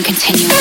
continuum.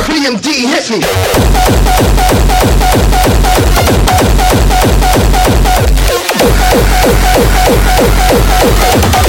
Yo, PMD hit me. Hardcore.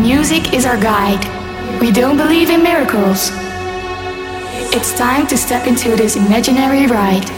Music is our guide. We don't believe in miracles. It's time to step into this imaginary ride.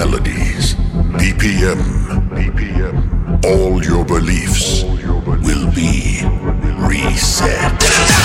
Melodies, BPM, BPM. All your beliefs will be reset.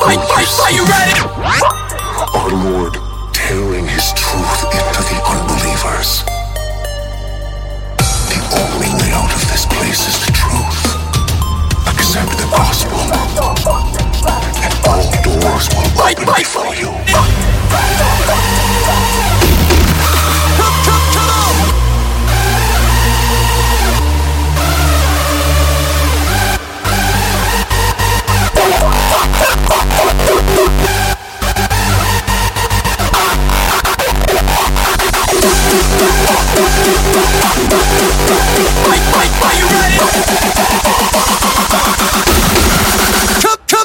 Are you ready? Our Lord tearing his truth into the unbelievers. The only way out of this place is the truth. Accept the gospel, and all doors will open before you. Are you ready? Come, come.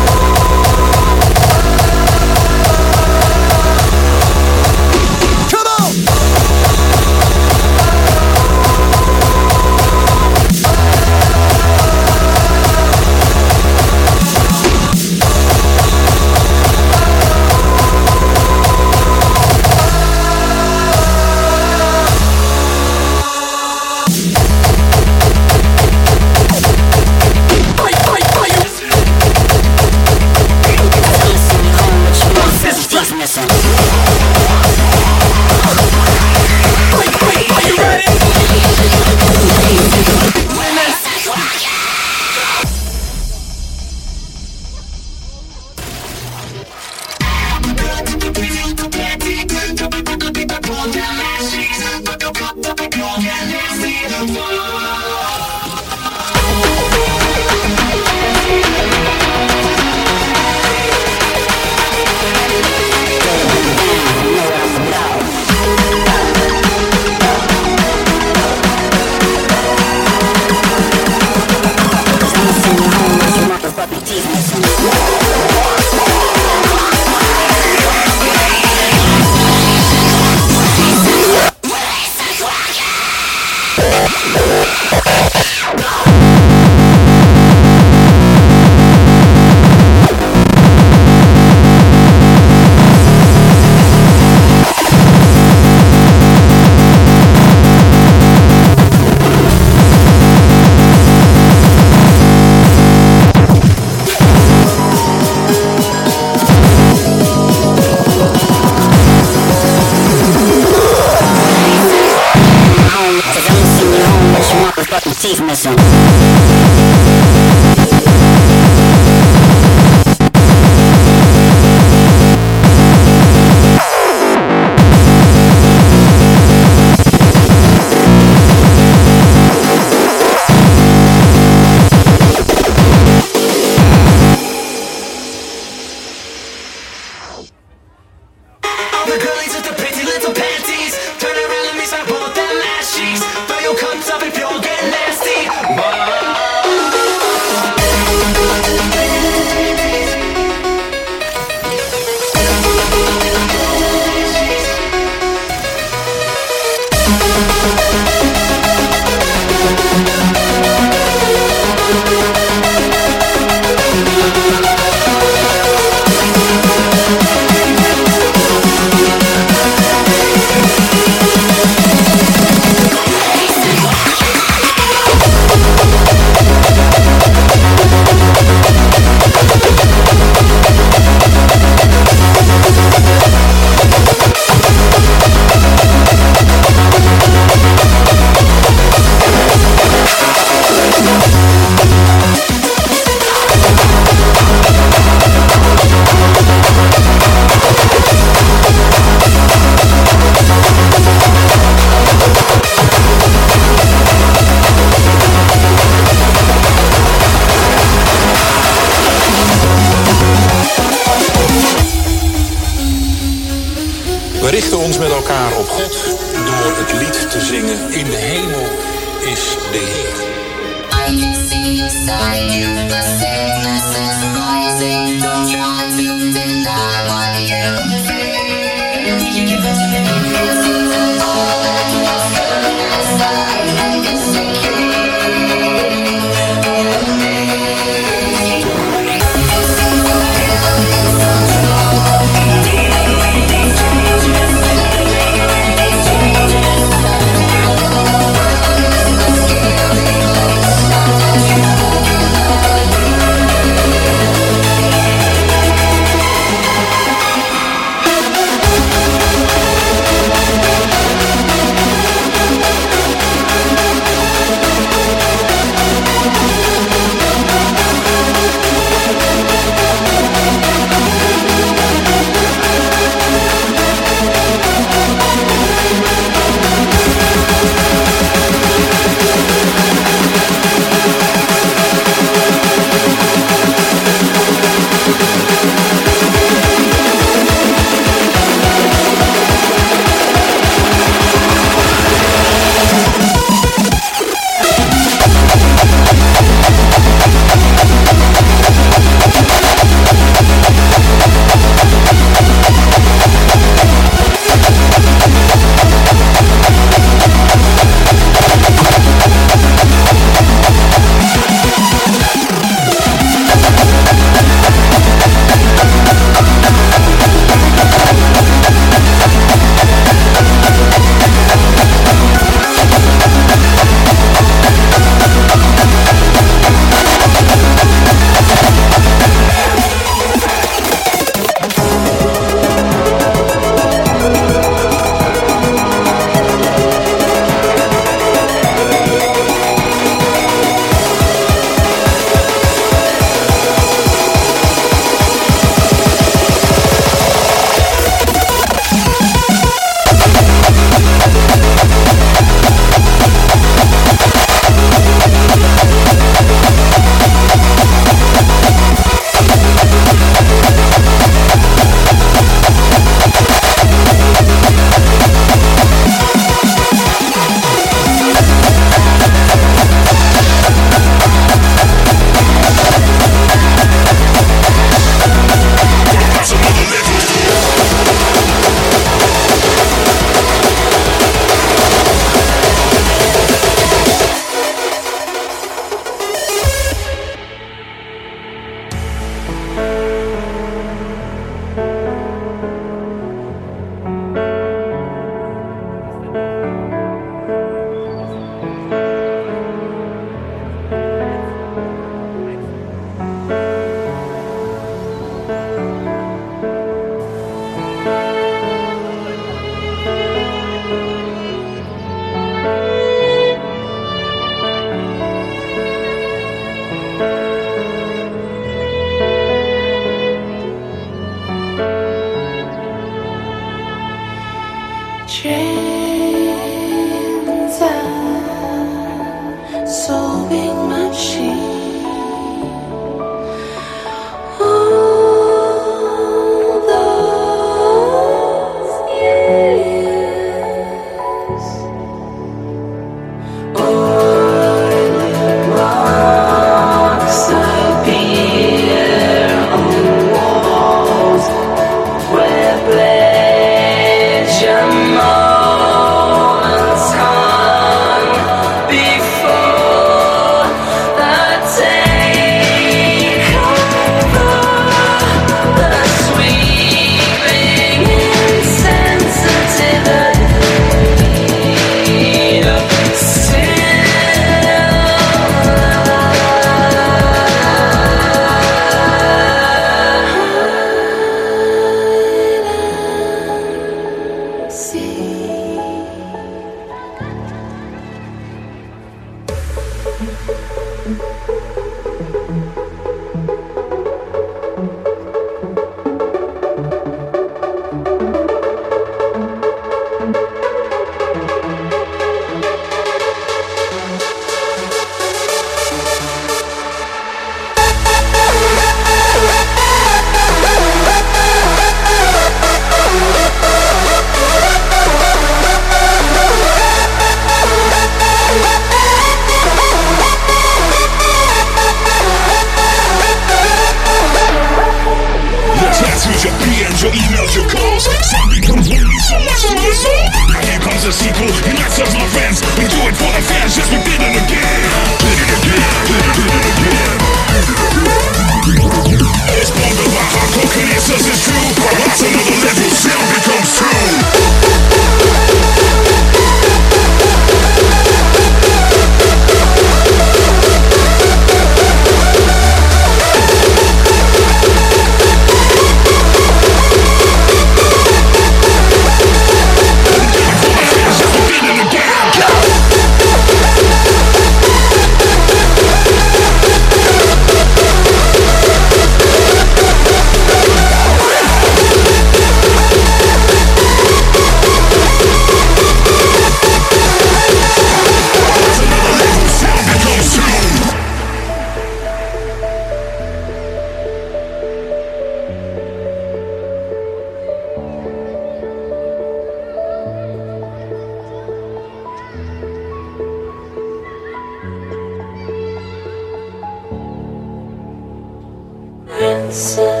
So.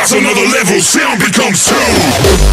Thoughts another level, sound becomes sound.